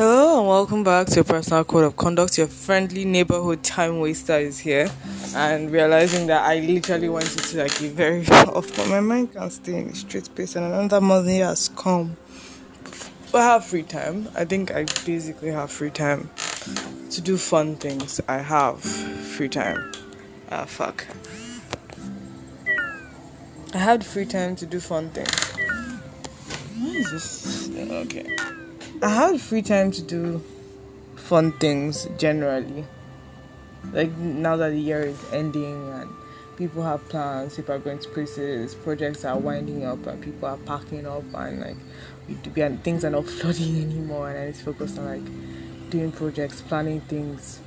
Hello and welcome back to your Personal Code of Conduct. Your friendly neighborhood time waster is here, and realizing that I literally went to like a very off, but my mind can't stay in a straight pace, and another month has come. But I have free time. I think I basically have free time to do fun things. I have free time. Ah, fuck. I had free time to do fun things. What is this? Okay. I had free time to do fun things generally. Like now that the year is ending and people have plans, people are going to places, projects are winding up, and people are packing up, and like we, things are not flooding anymore, and I need to focus on like doing projects, planning things.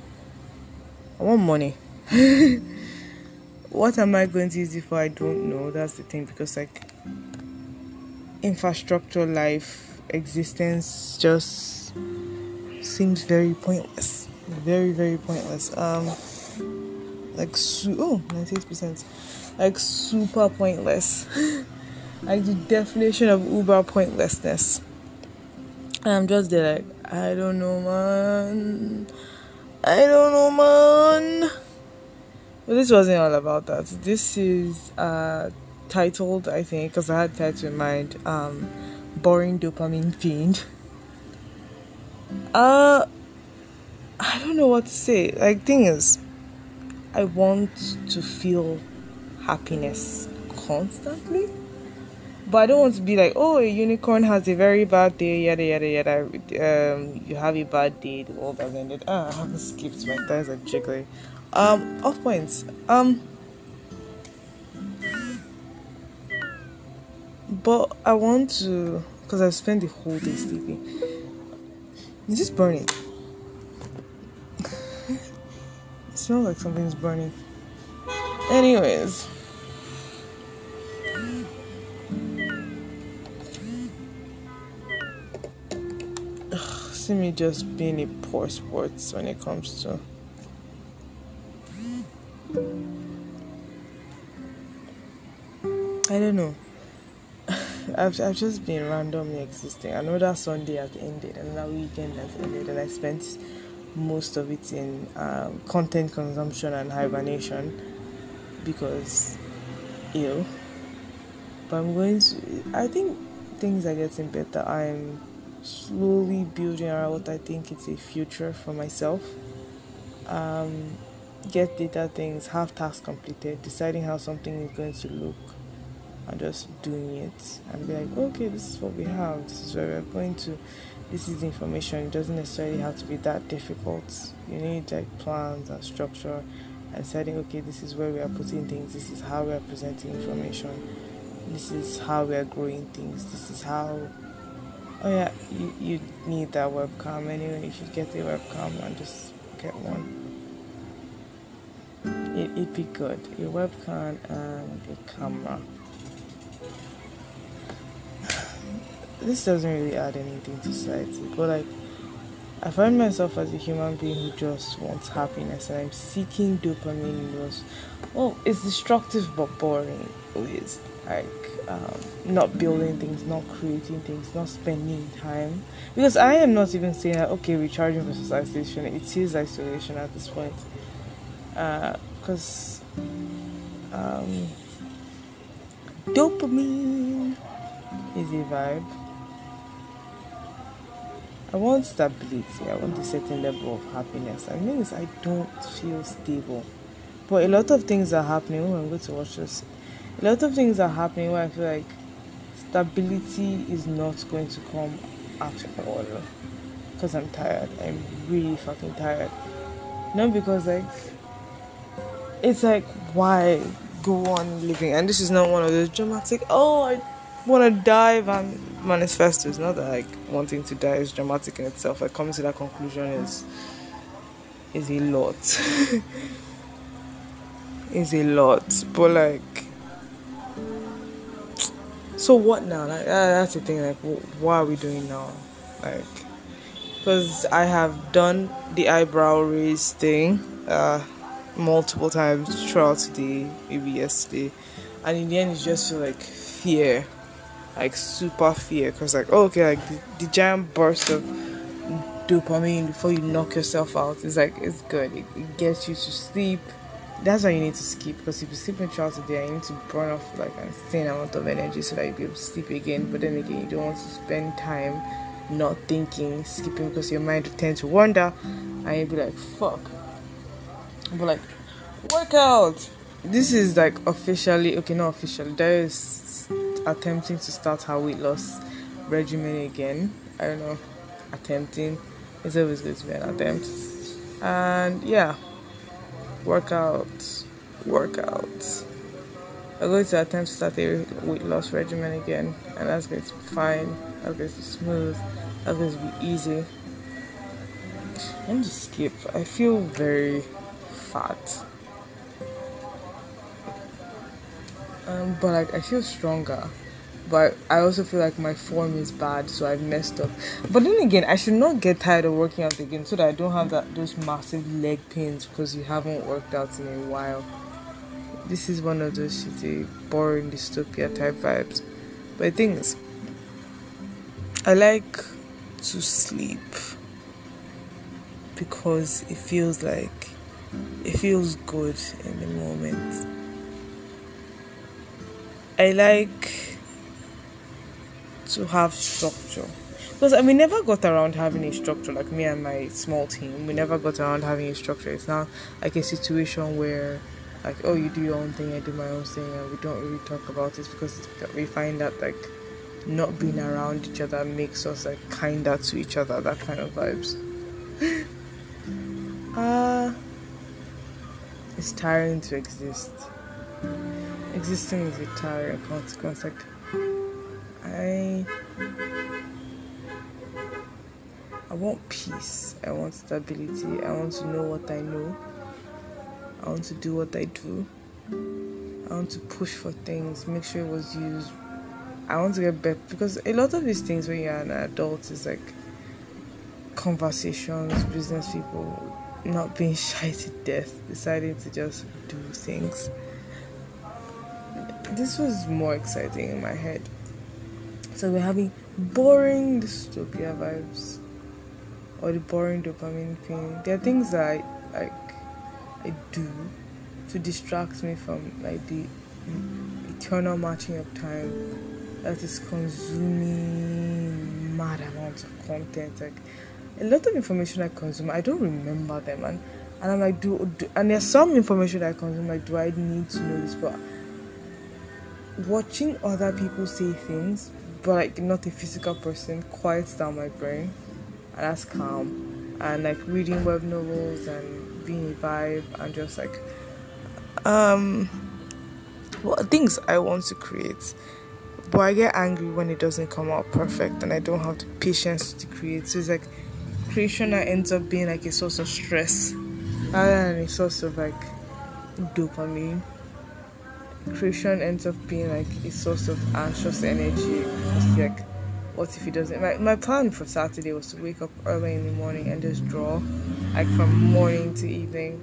I want money. what am I going to use it for? I don't know. That's the thing because like infrastructure life existence just seems very pointless. Very, very pointless. Um, like, su- oh, 98%. Like, super pointless. like, the definition of uber pointlessness. And I'm just there, like, I don't know, man. I don't know, man. But this wasn't all about that. This is uh, titled, I think, because I had title in mind. Um, boring dopamine fiend. Uh, I don't know what to say. Like, thing is, I want to feel happiness constantly. But I don't want to be like, oh, a unicorn has a very bad day, yada yada yada. Um, you have a bad day, the world has ended. Ah, I haven't skipped. My thighs are jiggling. Um, off points. Um, but I want to because I've spent the whole day sleeping. Is this burning? it smells like something's burning. Anyways. See me just being a poor sports when it comes to I don't know. I've, I've just been randomly existing. Another Sunday has ended, another weekend has ended, and I spent most of it in um, content consumption and hibernation because ill. But I'm going to, I think things are getting better. I'm slowly building around what I think is a future for myself. Um, get data things, have tasks completed, deciding how something is going to look and just doing it and be like, okay, this is what we have, this is where we're going to, this is the information. It doesn't necessarily have to be that difficult. You need like plans and structure and setting, okay, this is where we are putting things, this is how we are presenting information, this is how we are growing things, this is how. Oh, yeah, you, you need that webcam anyway. You should get a webcam and just get one it, would be good. A webcam and a camera. This doesn't really add anything to society, but like I find myself as a human being who just wants happiness and I'm seeking dopamine in those well, it's destructive but boring ways. Like um, not building things, not creating things, not spending time. Because I am not even saying that okay, recharging versus isolation. It is isolation at this point. Because uh, um, dopamine is a vibe I want stability. I want a certain level of happiness. And means I don't feel stable. But a lot of things are happening. Oh, I'm going to watch this. A lot of things are happening where I feel like stability is not going to come after all. Because I'm tired. I'm really fucking tired. Not because like it's like why go on living? And this is not one of those dramatic. Oh, I want to dive and manifest is not that like wanting to die is dramatic in itself. Like coming to that conclusion is is a lot. is a lot. But like so what now? Like that's the thing. Like what are we doing now? Like because I have done the eyebrow raise thing uh, multiple times throughout the day, maybe yesterday, and in the end, it just feel like fear like super fear because like oh, okay like the, the, giant burst of dopamine before you knock yourself out. It's like it's good. It, it gets you to sleep. That's why you need to skip because if you sleep in throughout the day, you need to burn off like an insane amount of energy so that you be able to sleep again. But then again, you don't want to spend time not thinking, skipping because your mind will tend to wander, and you'll be like, "Fuck." But like, workout. This is like officially okay, not officially. There is attempting to start her weight loss regimen again. I don't know, attempting. It's always going to be an attempt. And yeah, workout, workout. I'm going to attempt to start a weight loss regimen again, and that's going to be fine. That's going to be smooth. That's going to be easy. Me just skip. I feel very fat. Um, but like I feel stronger but I also feel like my form is bad, so I've messed up. But then again, I should not get tired of working out again so that I don't have that those massive leg pains because you haven't worked out in a while. This is one of those shitty, boring dystopia type vibes. But the thing is, I like to sleep because it feels like it feels good in the moment. I like to have structure. Because I we never got around having a structure like me and my small team. We never got around having a structure. It's now like a situation where like oh you do your own thing, I do my own thing, and we don't really talk about it because we find that like not being around each other makes us like kinder to each other. That kind of vibes. Ah, uh, it's tiring to exist. Existing is a tiring consequence. Like I I want peace. I want stability. I want to know what I know. I want to do what I do. I want to push for things, make sure it was used. I want to get better because a lot of these things when you're an adult is like conversations, business people not being shy to death, deciding to just do things. This was more exciting in my head. So we're having boring dystopia vibes or the boring dopamine thing. There are things that I like I do to distract me from like the eternal marching of time that is consuming mad amounts of content. Like a lot of information I consume, I don't remember them, and and I'm like, do, do and there's some information I consume. Like, do I need to know this? But watching other people say things but like not a physical person quiets down my brain and that's calm. And like reading web novels and being a vibe and just like um well things I want to create. But I get angry when it doesn't come out perfect and I don't have the patience to create. So it's like creation that ends up being like a source of stress rather than a source of like dopamine creation ends up being like a source of anxious energy. It's like, what if he doesn't? My, my plan for Saturday was to wake up early in the morning and just draw, like from morning to evening,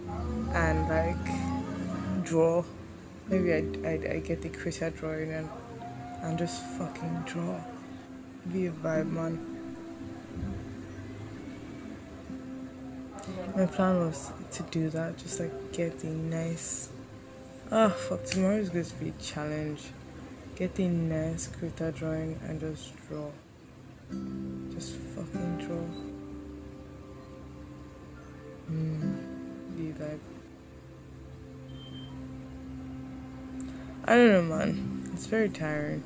and like draw. Maybe I I, get the creature drawing and and just fucking draw. Be a vibe, man. My plan was to do that, just like get a nice oh, fuck, tomorrow is going to be a challenge. Getting nice critter drawing and just draw. Just fucking draw. Hmm, be vibe. I don't know, man. It's very tiring.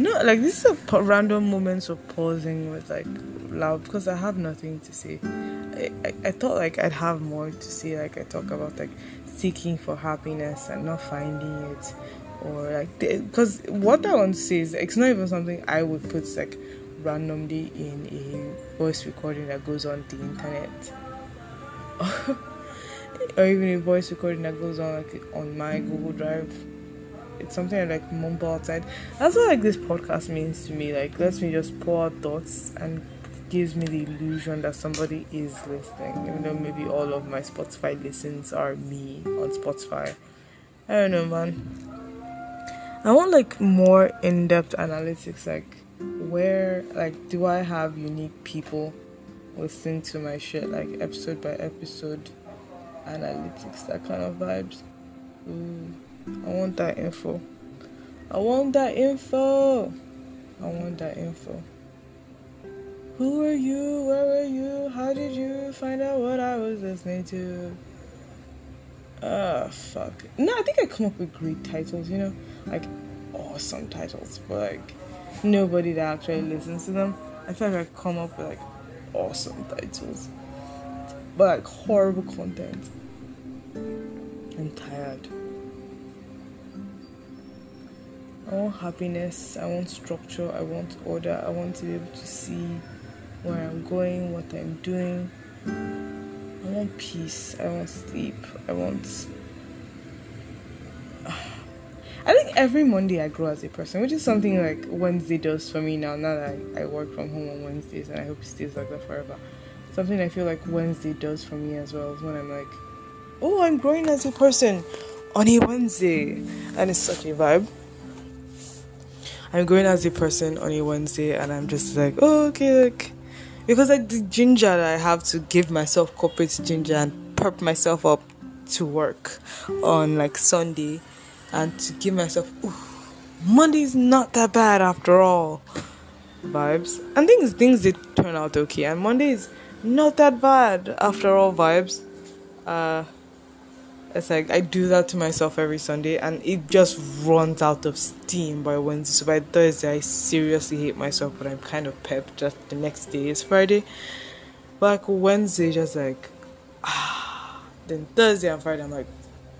No, like this is a random moments of pausing with like loud because I have nothing to say. I, I, I, thought like I'd have more to say. Like I talk about like seeking for happiness and not finding it, or like because what I want to say is it's not even something I would put like randomly in a voice recording that goes on the internet. or even a voice recording that goes on like on my Google Drive it's something I like mumble outside. That's what like this podcast means to me. Like lets me just pour out thoughts and gives me the illusion that somebody is listening, even though maybe all of my Spotify listens are me on Spotify. I don't know, man. I want like more in-depth analytics like where like do I have unique people listening to my shit like episode by episode analytics that kind of vibes. Ooh, I want that info. I want that info. I want that info. Who are you? Where were you? How did you find out what I was listening to? Ah, fuck. No, I think I come up with great titles, you know? Like, awesome titles, but like, nobody that actually listens to them. I feel like I come up with like awesome titles, but like horrible content. I'm tired. Want happiness, I want structure, I want order, I want to be able to see where I'm going, what I'm doing. I want peace, I want sleep, I want. I think every Monday I grow as a person, which is something like Wednesday does for me now. Now that I, I work from home on Wednesdays, and I hope it stays like that forever. Something I feel like Wednesday does for me as well is when I'm like, oh, I'm growing as a person on a Wednesday, and it's such a vibe. I'm going as a person on a Wednesday, and I'm just like, oh, okay, like, because like the ginger that I have to give myself corporate ginger and perp myself up to work on like Sunday, and to give myself, ooh, Monday's not that bad after all. Vibes and things things did turn out okay, and Monday is not that bad after all. Vibes. Uh, it's like I do that to myself every Sunday and it just runs out of steam by Wednesday. So by Thursday, I seriously hate myself, but I'm kind of pepped. Just the next day is Friday. But like Wednesday, just like, ah. Then Thursday and Friday, I'm like,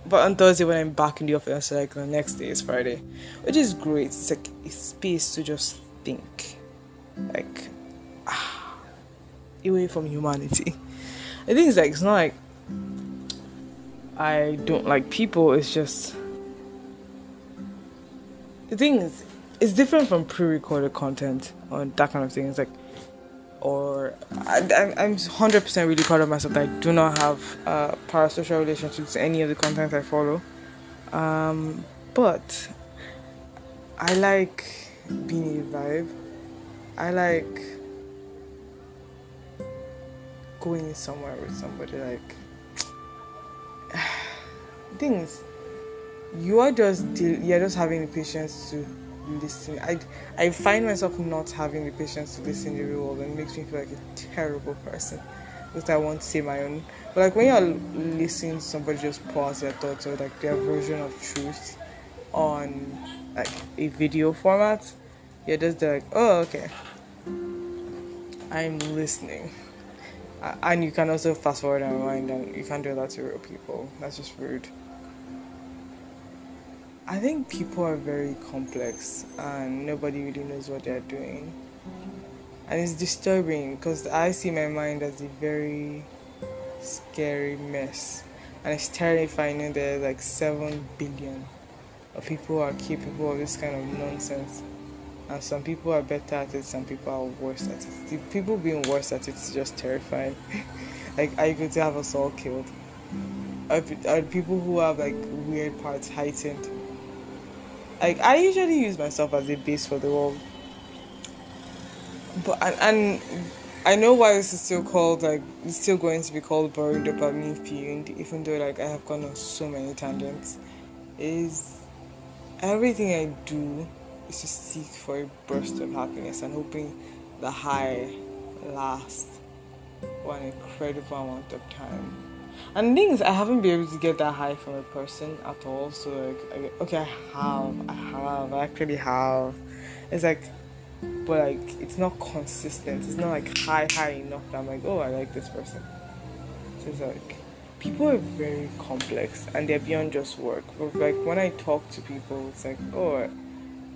but on Thursday when I'm back in the office, like the next day is Friday, which is great. It's like a space to just think, like, ah, away from humanity. I think it's like it's not like I don't like people. It's just the thing is, it's different from pre-recorded content or that kind of thing. It's like, or I, am 100% really proud of myself that I do not have uh, parasocial relationships to any of the content I follow. Um, but I like being a vibe. I like going somewhere with somebody like things you are just you're just having the patience to listen. I I find myself not having the patience to listen to the real world and it makes me feel like a terrible person. Because I want to say my own. But like when you're listening to somebody just pause their thoughts or like their version of truth on like a video format, you're just like, oh okay. I'm listening. And you can also fast forward and rewind and you can't do that to real people. That's just rude. I think people are very complex and nobody really knows what they're doing. And it's disturbing because I see my mind as a very scary mess. And it's terrifying that there's like 7 billion of people who are capable of this kind of nonsense. And some people are better at it, some people are worse at it. The people being worse at it is just terrifying. like, are you going to have us all killed? Are, are people who have like weird parts heightened? Like I usually use myself as a base for the world. But and, and I know why this is still called like it's still going to be called boring dopamine fueled, even though like I have gone on so many tangents. Is everything I do is to seek for a burst of happiness and hoping the high lasts for an incredible amount of time. And the thing is, I haven't been able to get that high from a person at all. So like, okay, I have, I have, I actually have. It's like, but like, it's not consistent. It's not like high, high enough that I'm like, oh, I like this person. So it's like, people are very complex and they're beyond just work. But like when I talk to people, it's like, oh,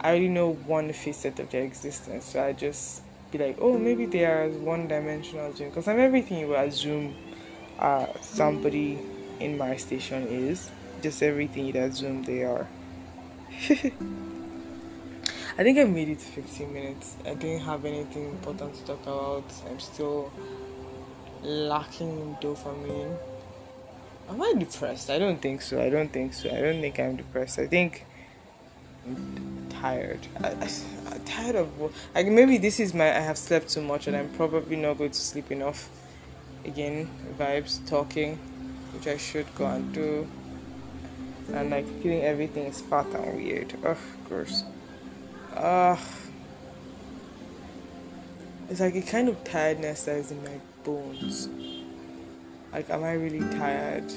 I already know one facet of their existence. So I just be like, oh, maybe they are one dimensional because I'm everything you assume uh, somebody in my station is. Just everything you'd assume they are. I think I made it 15 minutes. I didn't have anything important to talk about. I'm still lacking dopamine. Am I depressed? I don't think so. I don't think so. I don't think I'm depressed. I think I'm tired. I, am tired of like maybe this is my I have slept too much and I'm probably not going to sleep enough. Again, vibes, talking, which I should go and do, and like feeling everything is fat and weird. Ugh, gross. Ugh. It's like a kind of tiredness that is in my bones. Like, am I really tired?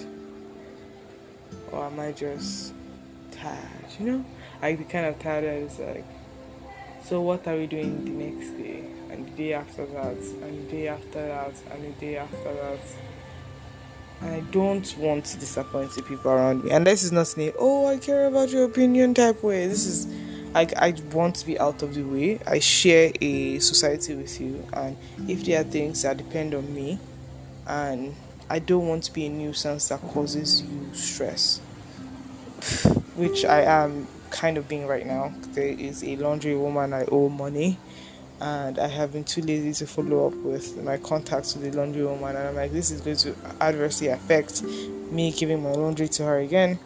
Or am I just tired? You know? Like, the kind of tired that is like, so what are we doing the next day? And the day after that? And the day after that? And the day after that? I don't want to disappoint the people around me. And this is not saying, oh, I care about your opinion type way. This is like I want to be out of the way. I share a society with you, and if there are things that depend on me, and I don't want to be a nuisance that causes you stress, which I am kind of being right now. There is a laundry woman I owe money, and I have been too lazy to follow up with my contacts with the laundry woman, and I'm like, this is going to adversely affect me giving my laundry to her again.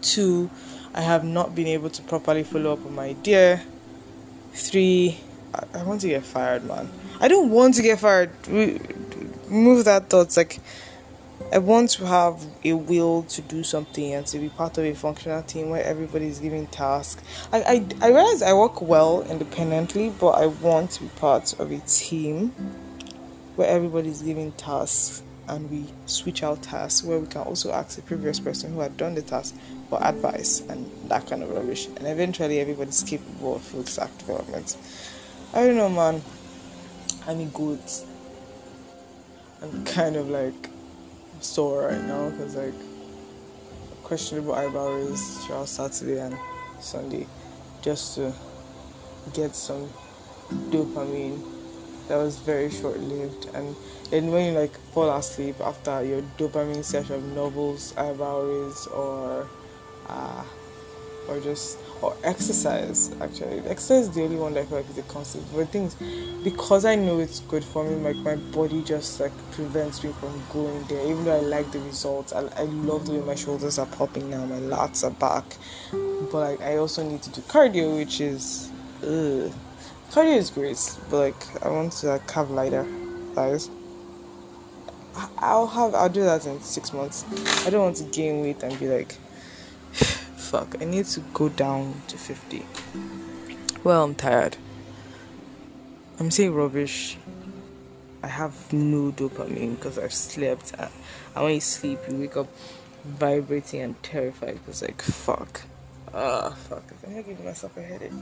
Two, I have not been able to properly follow up on my idea. Three, I, I want to get fired, man. I don't want to get fired. Move that thoughts. Like, I want to have a will to do something and to be part of a functional team where everybody is giving tasks. I, I, I realize I work well independently, but I want to be part of a team where everybody is giving tasks and we switch out tasks where we can also ask the previous person who had done the task for advice and that kind of rubbish. And eventually, everybody's capable of full stack development. I don't know, man. I mean, good. I'm kind of like sore right now because like questionable eyebrow is throughout Saturday and Sunday just to get some dopamine that was very short lived and then when you like fall asleep after your dopamine session of novels, eyebrows or uh, or just or exercise actually. Exercise is the only one that I feel like is a constant. But things because I know it's good for me like my body just like prevents me from going there. Even though I like the results I, I love the way my shoulders are popping now my lats are back. But like I also need to do cardio which is ugh. cardio is great but like I want to like have lighter thighs I'll have I'll do that in six months. I don't want to gain weight and be like fuck, I need to go down to 50. Well, I'm tired. I'm saying rubbish. I have no dopamine because I've slept. And when you sleep, you wake up vibrating and terrified because, like, fuck. Ah, fuck. I think I giving myself a headache.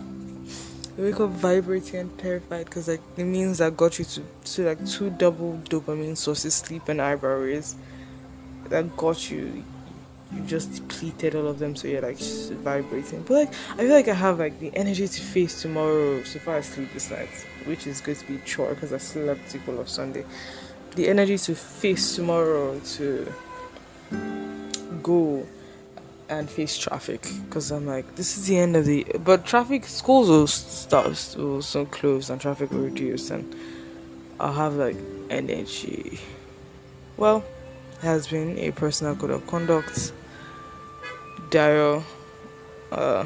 You wake up vibrating and terrified because, like, it means I got you to, to like, two double dopamine sources sleep and eyebrow raise. That got you you just depleted all of them so you're like vibrating. But like i feel like i have like the energy to face tomorrow so far i sleep this night which is going to be chore because i slept equal of sunday. The energy to face tomorrow to go and face traffic because i'm like this is the end of the but traffic schools will start will soon close and traffic will reduce and i'll have like energy. Well has been a personal code of conduct Daryl. Uh,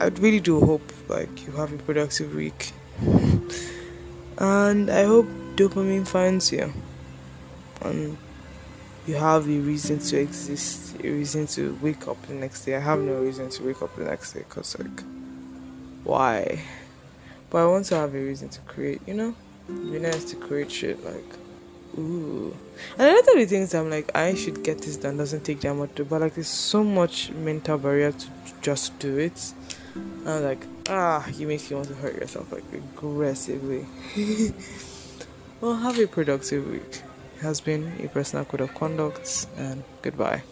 I really do hope like you have a productive week, and I hope dopamine finds you, and you have a reason to exist, a reason to wake up the next day. I have no reason to wake up the next day because like, why? But I want to have a reason to create. You know, be nice to create shit like ooh. And a lot of the things I'm like, I should get this done doesn't take that much, but like, there's so much mental barrier to just do it. And I'm like, ah, you make you want to hurt yourself like aggressively. well, have a productive week. It has been a personal code of conduct, and goodbye.